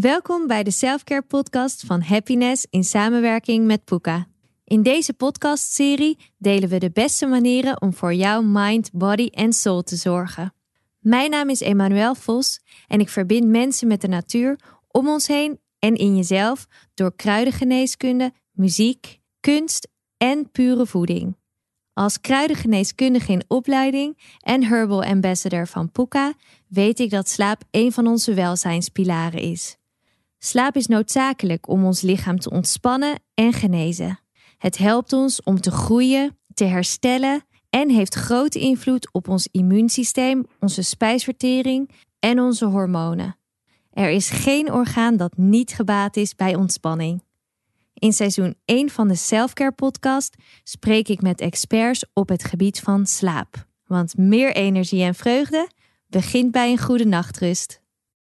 Welkom bij de Selfcare podcast van Happiness in samenwerking met Puka. In deze podcastserie delen we de beste manieren om voor jouw mind, body en soul te zorgen. Mijn naam is Emmanuel Vos en ik verbind mensen met de natuur om ons heen en in jezelf door kruidengeneeskunde, muziek, kunst en pure voeding. Als kruidengeneeskundige in opleiding en herbal ambassador van Puka weet ik dat slaap een van onze welzijnspilaren is. Slaap is noodzakelijk om ons lichaam te ontspannen en genezen. Het helpt ons om te groeien, te herstellen en heeft grote invloed op ons immuunsysteem, onze spijsvertering en onze hormonen. Er is geen orgaan dat niet gebaat is bij ontspanning. In seizoen 1 van de Selfcare podcast spreek ik met experts op het gebied van slaap. Want meer energie en vreugde begint bij een goede nachtrust.